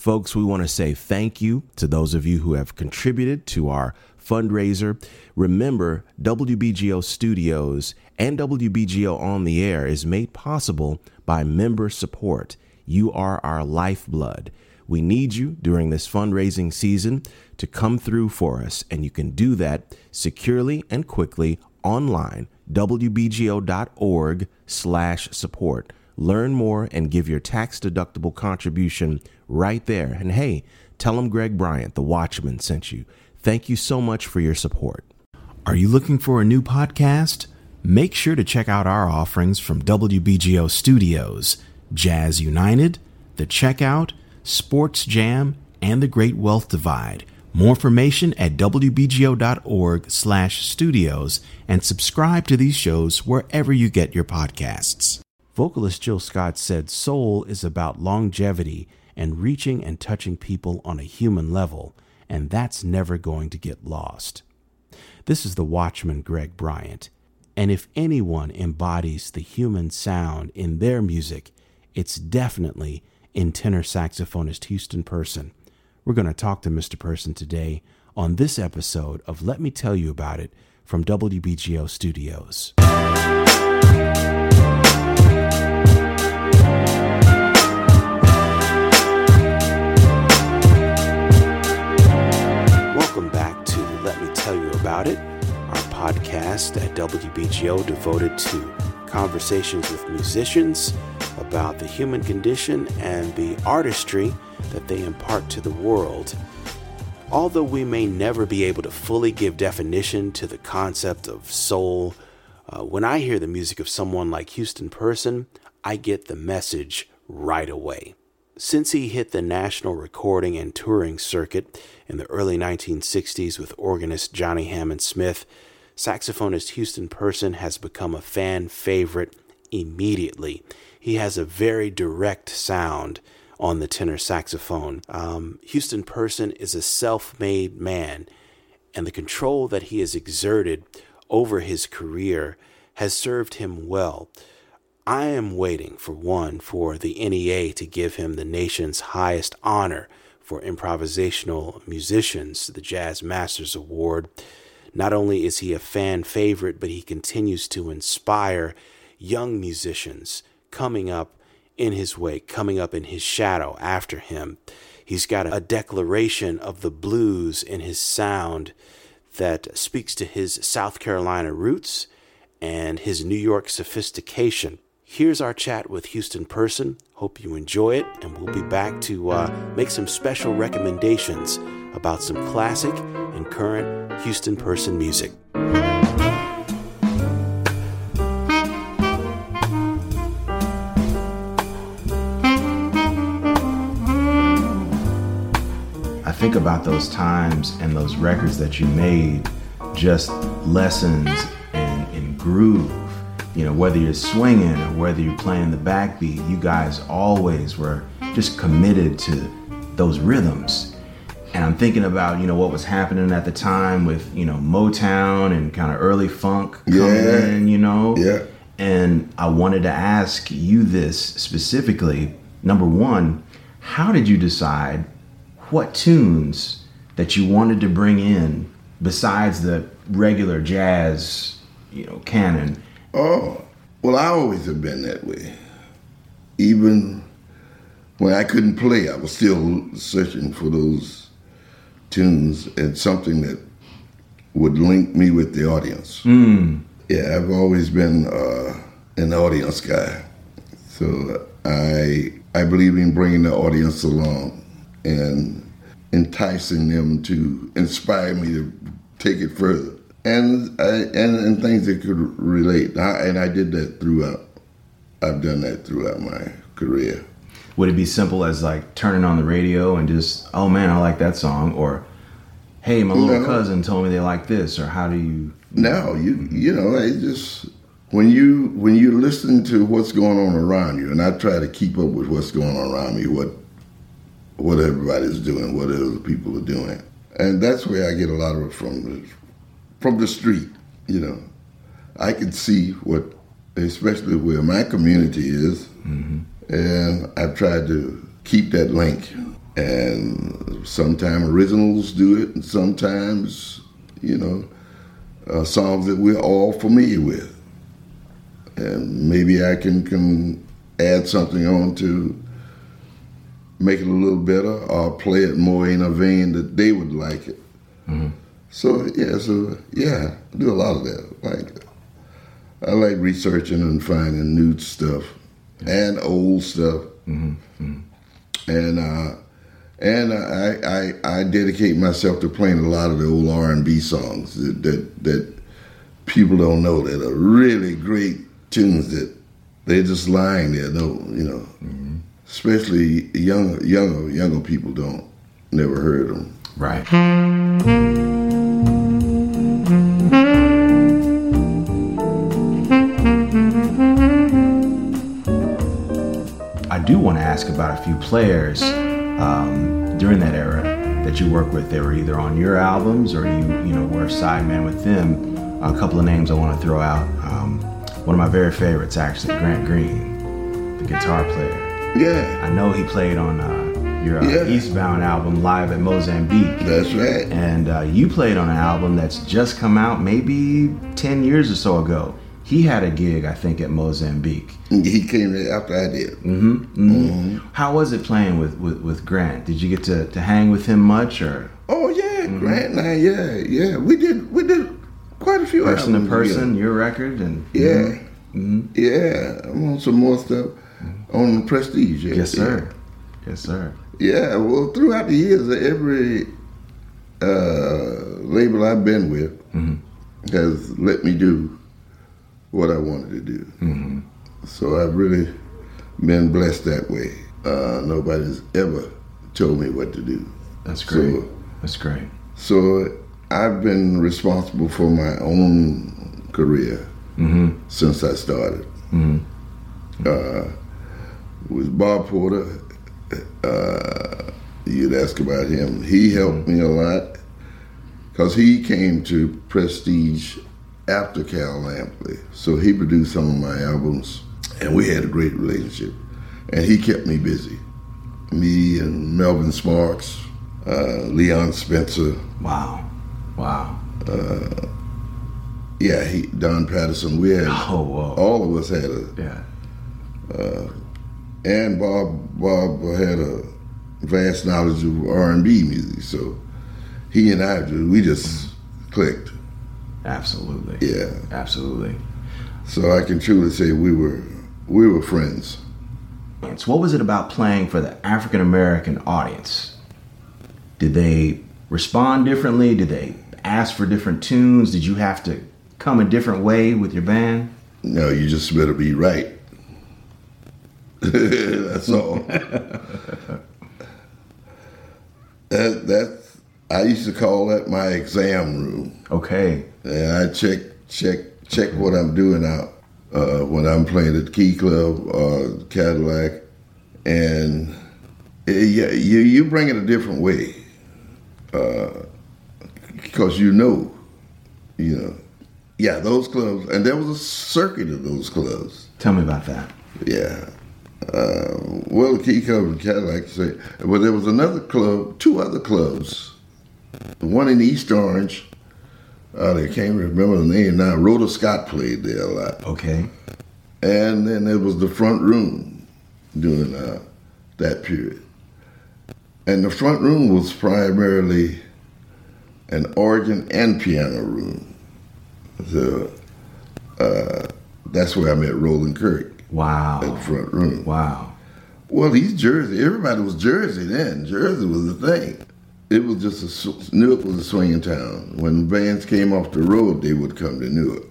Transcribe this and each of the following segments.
Folks, we want to say thank you to those of you who have contributed to our fundraiser. Remember, WBGO Studios and WBGO On the Air is made possible by member support. You are our lifeblood. We need you during this fundraising season to come through for us, and you can do that securely and quickly online, wbgo.org slash support. Learn more and give your tax-deductible contribution right there. And hey, tell them Greg Bryant, the Watchman, sent you. Thank you so much for your support. Are you looking for a new podcast? Make sure to check out our offerings from WBGO Studios, Jazz United, The Checkout, Sports Jam, and The Great Wealth Divide. More information at wbgo.org slash studios and subscribe to these shows wherever you get your podcasts. Vocalist Jill Scott said soul is about longevity and reaching and touching people on a human level, and that's never going to get lost. This is the Watchman Greg Bryant, and if anyone embodies the human sound in their music, it's definitely in tenor saxophonist Houston Person. We're going to talk to Mr. Person today on this episode of Let Me Tell You About It from WBGO Studios. Welcome back to Let Me Tell You About It, our podcast at WBGO devoted to conversations with musicians about the human condition and the artistry that they impart to the world. Although we may never be able to fully give definition to the concept of soul, uh, when I hear the music of someone like Houston Person, I get the message right away. Since he hit the national recording and touring circuit in the early 1960s with organist Johnny Hammond Smith, saxophonist Houston Person has become a fan favorite immediately. He has a very direct sound on the tenor saxophone. Um, Houston Person is a self made man, and the control that he has exerted over his career has served him well. I am waiting for one for the NEA to give him the nation's highest honor for improvisational musicians, the Jazz Masters Award. Not only is he a fan favorite, but he continues to inspire young musicians coming up in his wake, coming up in his shadow after him. He's got a declaration of the blues in his sound that speaks to his South Carolina roots and his New York sophistication. Here's our chat with Houston Person. Hope you enjoy it, and we'll be back to uh, make some special recommendations about some classic and current Houston Person music. I think about those times and those records that you made, just lessons and, in groove. You know, whether you're swinging or whether you're playing the backbeat, you guys always were just committed to those rhythms. And I'm thinking about, you know, what was happening at the time with, you know, Motown and kind of early funk coming Yeah. in, you know? Yeah. And I wanted to ask you this specifically. Number one, how did you decide what tunes that you wanted to bring in besides the regular jazz, you know, canon? Oh, well, I always have been that way. Even when I couldn't play, I was still searching for those tunes and something that would link me with the audience. Yeah, I've always been uh, an audience guy, so I I believe in bringing the audience along and enticing them to inspire me to take it further, and I, and and things that could relate. I, and I did that throughout. I've done that throughout my career. Would it be simple as like turning on the radio and just, oh man, I like that song, or hey, my little No. cousin told me they like this, or how do you? Now you you know it just when you when you listen to what's going on around you, and I try to keep up with what's going on around me, what what everybody's doing, what other people are doing, and that's where I get a lot of it from from the street. You know, I can see what, especially where my community is, and I've tried to keep that link and sometimes originals do it, and sometimes you know uh, songs that we're all familiar with, and maybe I can can add something on to make it a little better, or play it more in a vein that they would like it. Mm-hmm. So yeah, so yeah, I do a lot of that. Like I like researching and finding new stuff and old stuff, mm-hmm. Mm-hmm. and uh, and I, I I dedicate myself to playing a lot of the old R and B songs that, that, that people don't know that are really great tunes that they're just lying there. No, you know, mm-hmm. especially younger younger younger people don't never heard them. Right. Ask about a few players um, during that era that you worked with. They were either on your albums or you, you know, were a sideman with them. A couple of names I want to throw out. Um, one of my very favorites, actually, Grant Green, the guitar player. Yeah. I know he played on uh, your uh, yeah. Eastbound album live at Mozambique. That's right. And uh, you played on an album that's just come out maybe 10 years or so ago he had a gig, I think, at Mozambique. He came after I did. Mm-hmm, mm-hmm. Mm-hmm. How was it playing with, with, with, Grant? Did you get to, to hang with him much, or? Oh yeah, mm-hmm. Grant and I, yeah, yeah. We did we did quite a few person to person, your record, and yeah, mm-hmm. yeah. I'm on some more stuff on Prestige. Yeah, yes, sir. Yeah. Yes, sir. Yeah. Well, throughout the years, every uh, label I've been with mm-hmm. has let me do what I wanted to do. Mm-hmm. So I've really been blessed that way. Uh, nobody's ever told me what to do. That's great. So, That's great. So I've been responsible for my own career mm-hmm. since I started. Mm-hmm. Uh, with Bob Porter, uh, you'd ask about him. He helped mm-hmm. me a lot because he came to Prestige after Cal Lampley. So he produced some of my albums, and we had a great relationship. And he kept me busy. Me and Melvin Sparks, uh, Leon Spencer. Wow. Wow. Uh, yeah, he, Don Patterson. We had oh, whoa. all of us had a yeah. Uh, and Bob Bob had a vast knowledge of R and B music, so he and I we just clicked. Absolutely. Yeah. Absolutely. So I can truly say we were we were friends. So what was it about playing for the African American audience? Did they respond differently? Did they ask for different tunes? Did you have to come a different way with your band? No, you just better be right. That's all. that that's I used to call that my exam room. Okay and I check check check what I'm doing out uh, when I'm playing at the Key Club or Cadillac, and it, eh, yeah, you you bring it a different way because uh, you know, you know, yeah, those clubs, and there was a circuit of those clubs. Tell me about that. Yeah. Uh, well, Key Club and Cadillac, say, but there was another club, two other clubs, one in East Orange uh, I can't remember the name now. Rhoda Scott played there a lot. Okay. And then it was the front room during uh, that period. And the front room was primarily an organ and piano room. So uh, that's where I met Roland Kirk. Wow. At the front room. Wow. Well, he's Jersey. Everybody was Jersey then. Jersey was the thing it was just a Newark was a swinging town. When bands came off the road, they would come to Newark.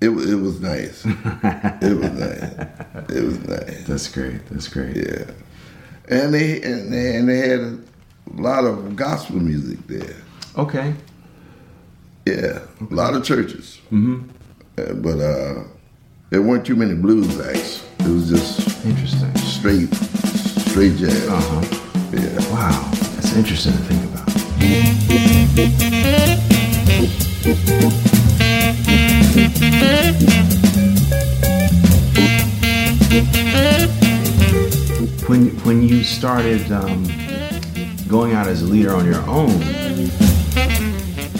It it was nice. it was nice. It was nice. That's great. That's great. Yeah, and they and they, and they had a lot of gospel music there. Okay. Yeah, a lot of churches. Mm-hmm. Uh, but uh, there weren't too many blues acts. It was just interesting, straight, straight jazz. Uh huh. Yeah. Wow, interesting to think about. When when you started um, going out as a leader on your own,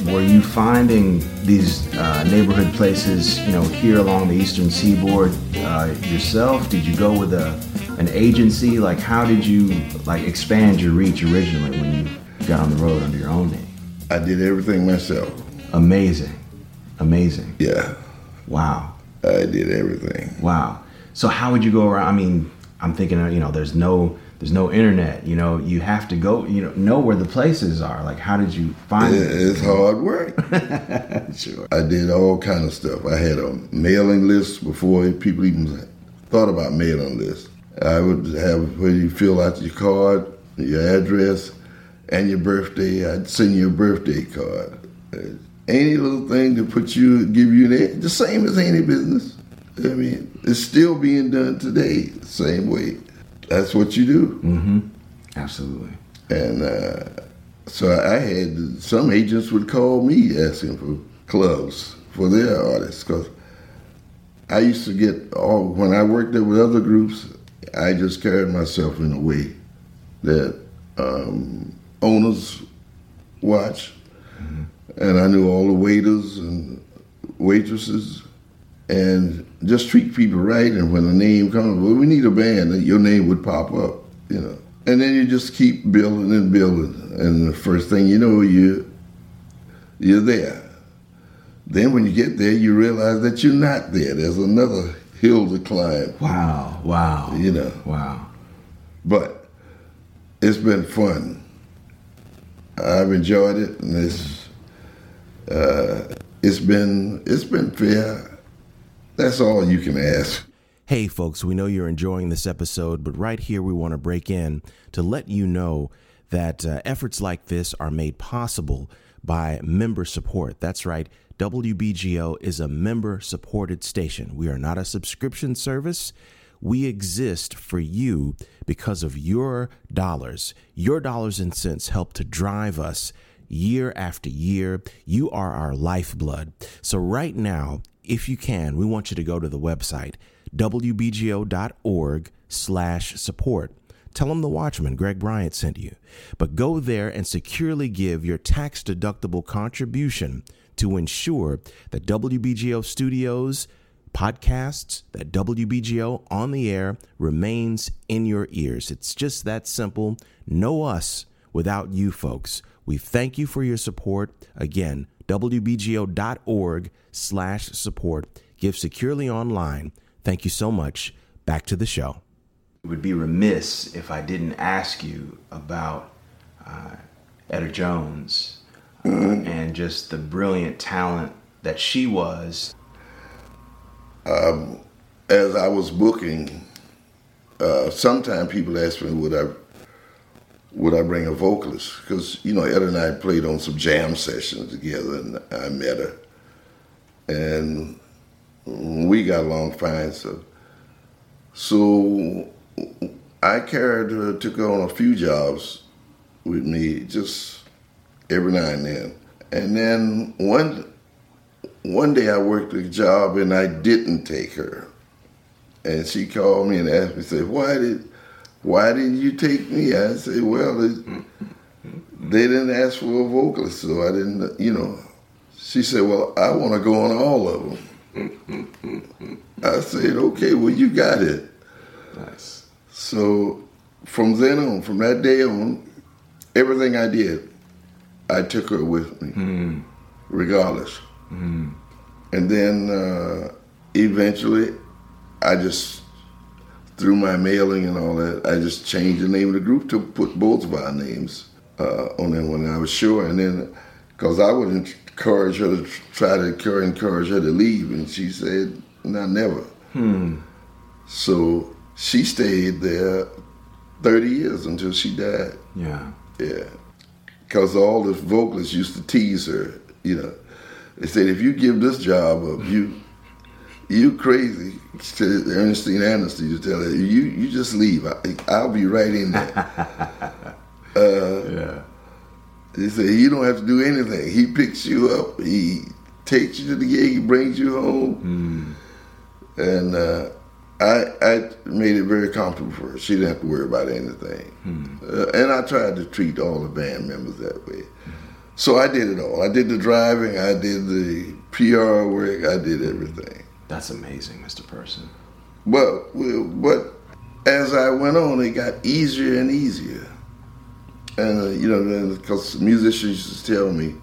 were you finding these uh, neighborhood places, you know, here along the eastern seaboard uh, yourself? Did you go with a an agency? Like, how did you like expand your reach originally when you got on the road under your own name? I did everything myself. Amazing, amazing. Yeah. Wow. I did everything. Wow. So how would you go around? I mean, I'm thinking, you know, there's no there's no internet. You know, you have to go. You know, know where the places are. Like, how did you find it? It's hard work. sure. I did all kind of stuff. I had a mailing list before people even thought about mailing lists. I would have where you fill out your card, your address, and your birthday. I'd send you a birthday card. Any little thing to put you, give you the same as any business. I mean, it's still being done today, same way. That's what you do. Mm-hmm. Absolutely. And uh, so I had some agents would call me asking for clubs for their artists because I used to get all when I worked there with other groups. I just carried myself in a way that um, owners watch, mm-hmm. and I knew all the waiters and waitresses, and just treat people right. And when a name comes, well, we need a band, your name would pop up, you know. And then you just keep building and building, and the first thing you know, you you're there. Then when you get there, you realize that you're not there. There's another hill to climb. Wow, wow. You know. Wow. But it's been fun. I've enjoyed it, and it's uh, it's been it's been fair. That's all you can ask. Hey, folks, we know you're enjoying this episode, but right here we want to break in to let you know that uh, efforts like this are made possible by member support. That's right. WBGO is a member supported station. We are not a subscription service. We exist for you because of your dollars. Your dollars and cents help to drive us year after year. You are our lifeblood. So, right now, if you can, we want you to go to the website wbgo.org slash support. Tell them the Watchman, Greg Bryant, sent you. But go there and securely give your tax deductible contribution to ensure that WBGO Studios podcasts, that WBGO on the air remains in your ears. It's just that simple. Know us without you folks. We thank you for your support. Again, WBGO.org slash support. Give securely online. Thank you so much. Back to the show. It would be remiss if I didn't ask you about uh, Etta Jones mm-hmm. and just the brilliant talent that she was. Um, as I was booking, uh, sometimes people ask me would I would I bring a vocalist because you know Ed and I played on some jam sessions together, and I met her, and we got along fine. So, so I carried her, took her on a few jobs with me, just every now and then. And then one one day I worked a job and I didn't take her. And she called me and asked me, said, why did why didn't you take me? I said, well, it, they didn't ask for a vocalist, so I didn't, you know. She said, well, I want to go on all of them. I said, okay, well, you got it. Nice. So from then on, from that day on, everything I did, I took her with me, mm. regardless. Mm. And then uh, eventually, I just through my mailing and all that, I just changed the name of the group to put both of our names uh, on there when I was sure. And then, because I would encourage her to try to encourage her to leave, and she said, "No, never." Hmm. So she stayed there 30 years until she died. Yeah. Yeah because all the vocalists used to tease her. You know, they said if you give this job up, you you crazy. Ernestine Anderson used to tell her, you you just leave. I, will be right in there. uh, yeah. They said you don't have to do anything. He picks you up. He takes you to the gig. He brings you home. Mm. And uh, I, I made it very comfortable for her. She didn't have to worry about anything. Uh, and I tried to treat all the band members that way. So I did it all. I did the driving, I did the PR work, I did everything. That's amazing, Mr. Person. But but as I went on, it got easier and easier. And uh, you know, because musicians used to tell me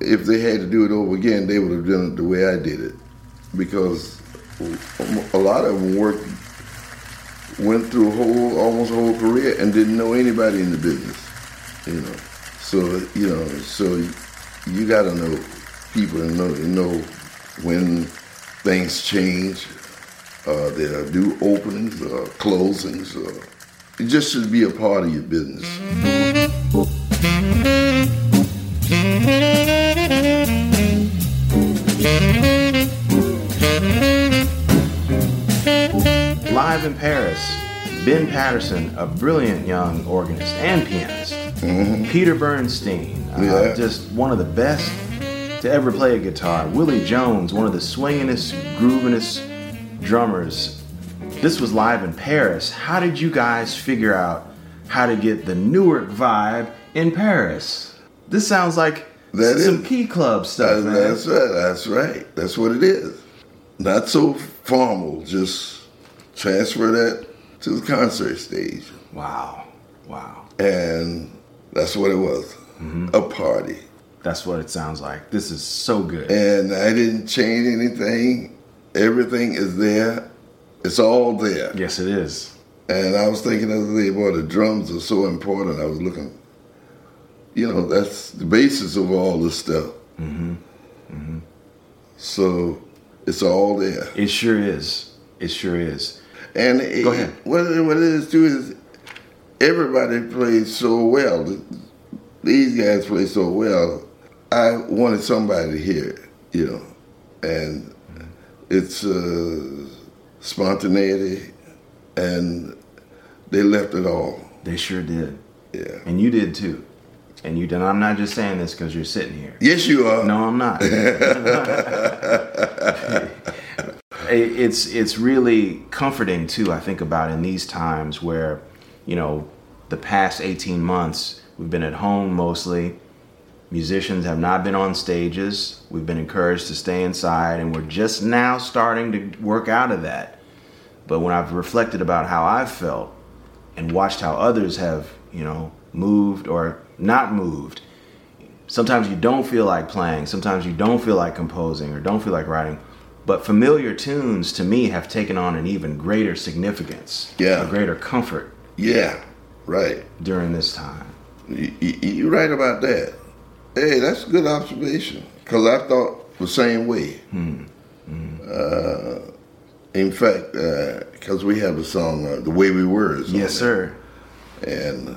if they had to do it over again, they would have done it the way I did it, because a lot of them worked, went through a whole almost a whole career and didn't know anybody in the business, you know. So you know, so you got to know people and know know when things change. Uh, there are new openings, closings. It just should be a part of your business. Live in Paris, Ben Patterson, a brilliant young organist and pianist. Mm-hmm. Peter Bernstein, uh, yeah. just one of the best to ever play a guitar. Willie Jones, one of the swingingest, groovingest drummers. This was live in Paris. How did you guys figure out how to get the Newark vibe in Paris? This sounds like that some is, key club stuff. That, that's right. That's right. That's what it is. Not so formal. Just transfer that to the concert stage. Wow. Wow. And that's what it was. Mm-hmm. A party. That's what it sounds like. This is so good. And I didn't change anything. Everything is there. It's all there. Yes, it is. And I was thinking the other day, boy, the drums are so important. I was looking, you know, that's the basis of all this stuff. Mm-hmm. Mm-hmm. So it's all there. It sure is. It sure is. And Go ahead. It, what, what it is too is everybody plays so well. These guys play so well. I wanted somebody to hear it, you know, and it's uh, spontaneity, and they left it all. They sure did. Yeah. And you did too. And you did. I'm not just saying this because you're sitting here. Yes, you are. No, I'm not. it's it's really comforting too. I think about in these times where, you know, the past 18 months we've been at home mostly. Musicians have not been on stages. We've been encouraged to stay inside, and we're just now starting to work out of that. But when I've reflected about how I've felt and watched how others have, you know, moved or not moved, sometimes you don't feel like playing, sometimes you don't feel like composing or don't feel like writing. But familiar tunes to me have taken on an even greater significance, yeah, a greater comfort. Yeah, right. During this time, you, you, are right about that. Hey, that's a good observation because I thought the same way. Hmm. Hmm. Uh, in fact, because uh, we have a song, uh, "The Way We Were," yes, sir, and uh,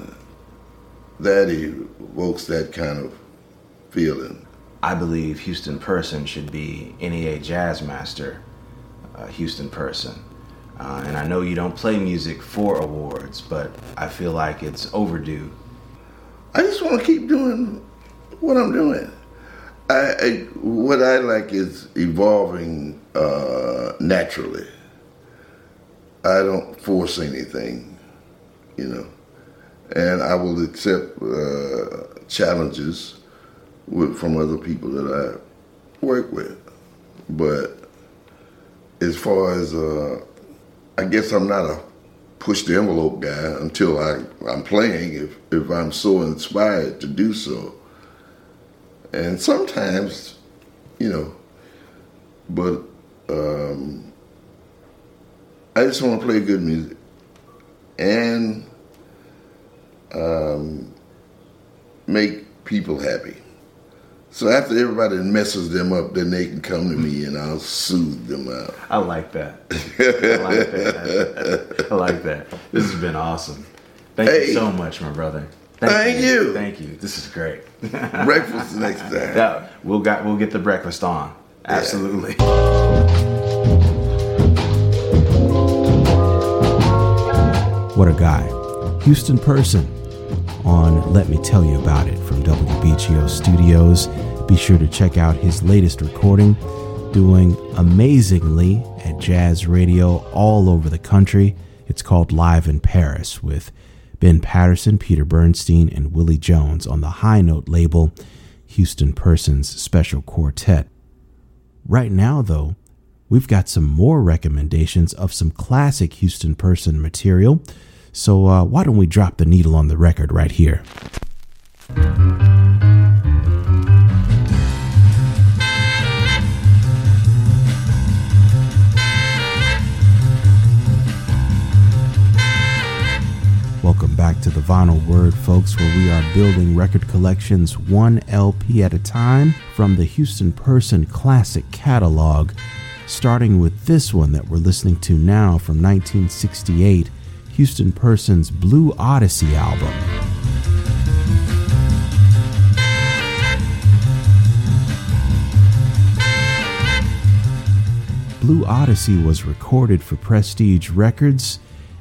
that evokes that kind of feeling. I believe Houston Person should be NEA Jazz Master, uh, Houston Person. Uh, and I know you don't play music for awards, but I feel like it's overdue. I just want to keep doing what I'm doing. I, I what I like is evolving uh, naturally. I don't force anything, you know, and I will accept uh, challenges with, from other people that I work with. But as far as, uh, I guess I'm not a push the envelope guy until I, I'm playing, if, if I'm so inspired to do so. And sometimes, you know, but um, I just want to play good music. And um, make people happy. So after everybody messes them up, then they can come to me and I'll soothe them out. I like that. I like that. I like that. This has been awesome. Thank hey, you so much, my brother. Thank, thank you. you. Thank you. This is great. breakfast next time. Yeah, we'll got we'll get the breakfast on. Absolutely. Yeah. What a guy. Houston Person on Let Me Tell You About It from WBGO Studios. Be sure to check out his latest recording, doing amazingly at jazz radio all over the country. It's called Live in Paris with Ben Patterson, Peter Bernstein, and Willie Jones on the High Note label, Houston Persons Special Quartet. Right now, though, we've got some more recommendations of some classic Houston Person material. So, uh, why don't we drop the needle on the record right here? Welcome back to the Vinyl Word, folks, where we are building record collections one LP at a time from the Houston Person Classic Catalog, starting with this one that we're listening to now from 1968, Houston Person's Blue Odyssey album. Blue Odyssey was recorded for Prestige Records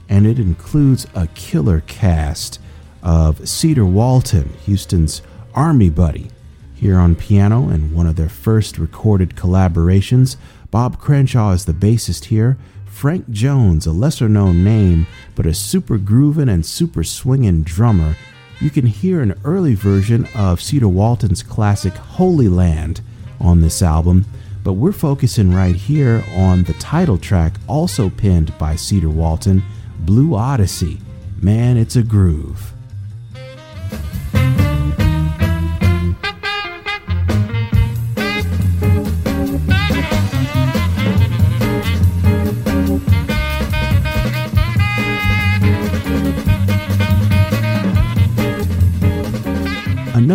and it includes a killer cast of Cedar Walton, Houston's army buddy, here on piano and one of their first recorded collaborations. Bob Cranshaw is the bassist here. Frank Jones, a lesser known name, but a super groovin' and super swingin' drummer. You can hear an early version of Cedar Walton's classic Holy Land on this album, but we're focusing right here on the title track, also penned by Cedar Walton Blue Odyssey. Man, it's a groove.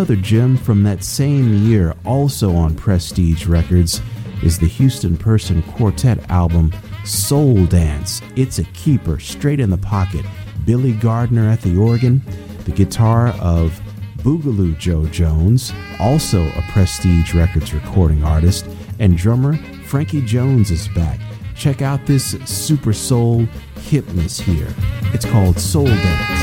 Another gem from that same year, also on Prestige Records, is the Houston Person Quartet album Soul Dance. It's a keeper, straight in the pocket. Billy Gardner at the organ, the guitar of Boogaloo Joe Jones, also a Prestige Records recording artist, and drummer Frankie Jones is back. Check out this super soul hipness here. It's called Soul Dance.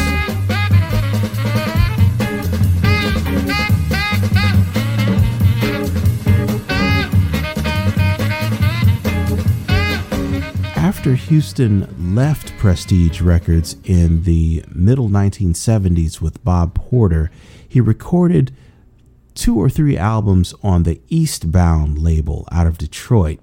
After Houston left Prestige Records in the middle 1970s with Bob Porter, he recorded two or three albums on the Eastbound label out of Detroit.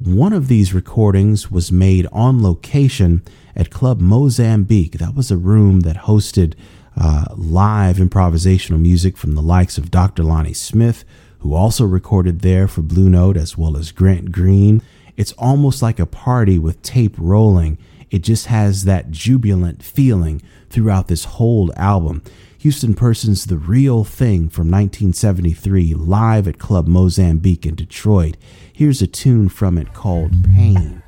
One of these recordings was made on location at Club Mozambique. That was a room that hosted uh, live improvisational music from the likes of Dr. Lonnie Smith, who also recorded there for Blue Note, as well as Grant Green it's almost like a party with tape rolling. It just has that jubilant feeling throughout this whole album. Houston Person's The Real Thing from 1973, live at Club Mozambique in Detroit. Here's a tune from it called Pain.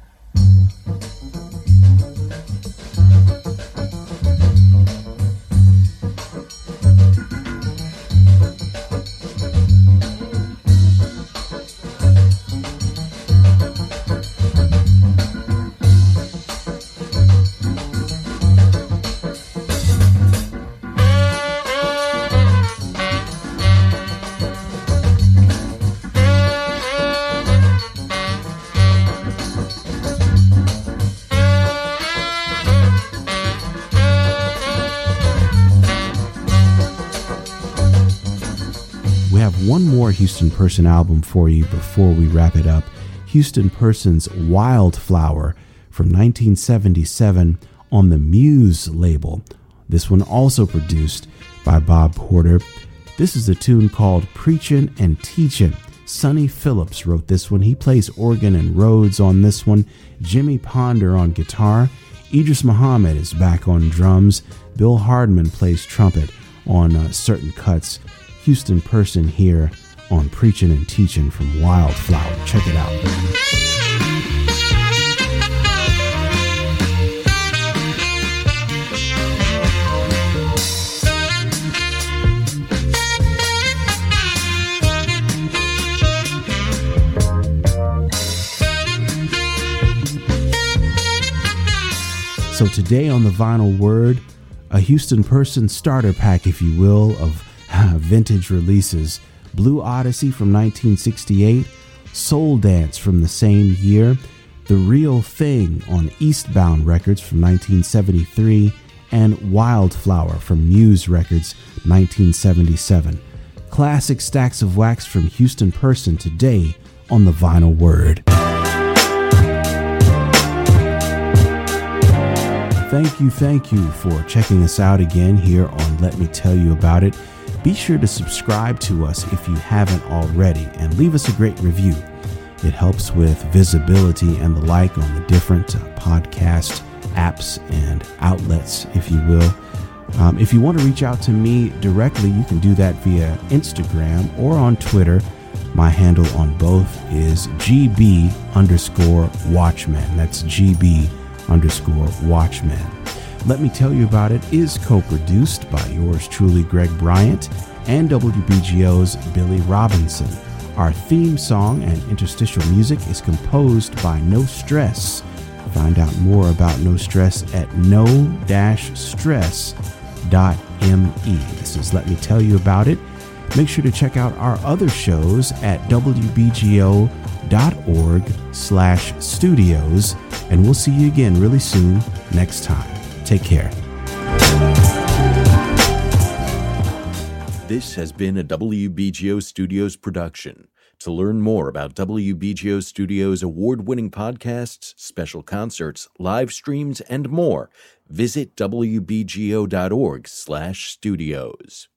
Houston Person album for you before we wrap it up. Houston Person's Wildflower from 1977 on the Muse label. This one also produced by Bob Porter. This is a tune called Preachin' and Teachin'. Sonny Phillips wrote this one. He plays organ and Rhodes on this one. Jimmy Ponder on guitar. Idris Muhammad is back on drums. Bill Hardman plays trumpet on uh, certain cuts. Houston Person here on Preaching and Teaching from Wildflower. Check it out. So, today on the Vinyl Word, a Houston Person starter pack, if you will, of vintage releases Blue Odyssey from 1968, Soul Dance from the same year, The Real Thing on Eastbound Records from 1973, and Wildflower from Muse Records 1977. Classic stacks of wax from Houston Person today on the vinyl word. Thank you, thank you for checking us out again here on Let Me Tell You About It. Be sure to subscribe to us if you haven't already and leave us a great review. It helps with visibility and the like on the different uh, podcast apps and outlets, if you will. Um, if you want to reach out to me directly, you can do that via Instagram or on Twitter. My handle on both is GB underscore Watchman. That's GB underscore Watchman. Let Me Tell You About It is co produced by yours truly, Greg Bryant, and WBGO's Billy Robinson. Our theme song and interstitial music is composed by No Stress. Find out more about No Stress at no-stress.me. This is Let Me Tell You About It. Make sure to check out our other shows at wbgo.org slash studios, and we'll see you again really soon next time. Take care. This has been a WBGO Studios production. To learn more about WBGO Studios award winning podcasts, special concerts, live streams, and more, visit wbgo.org slash studios.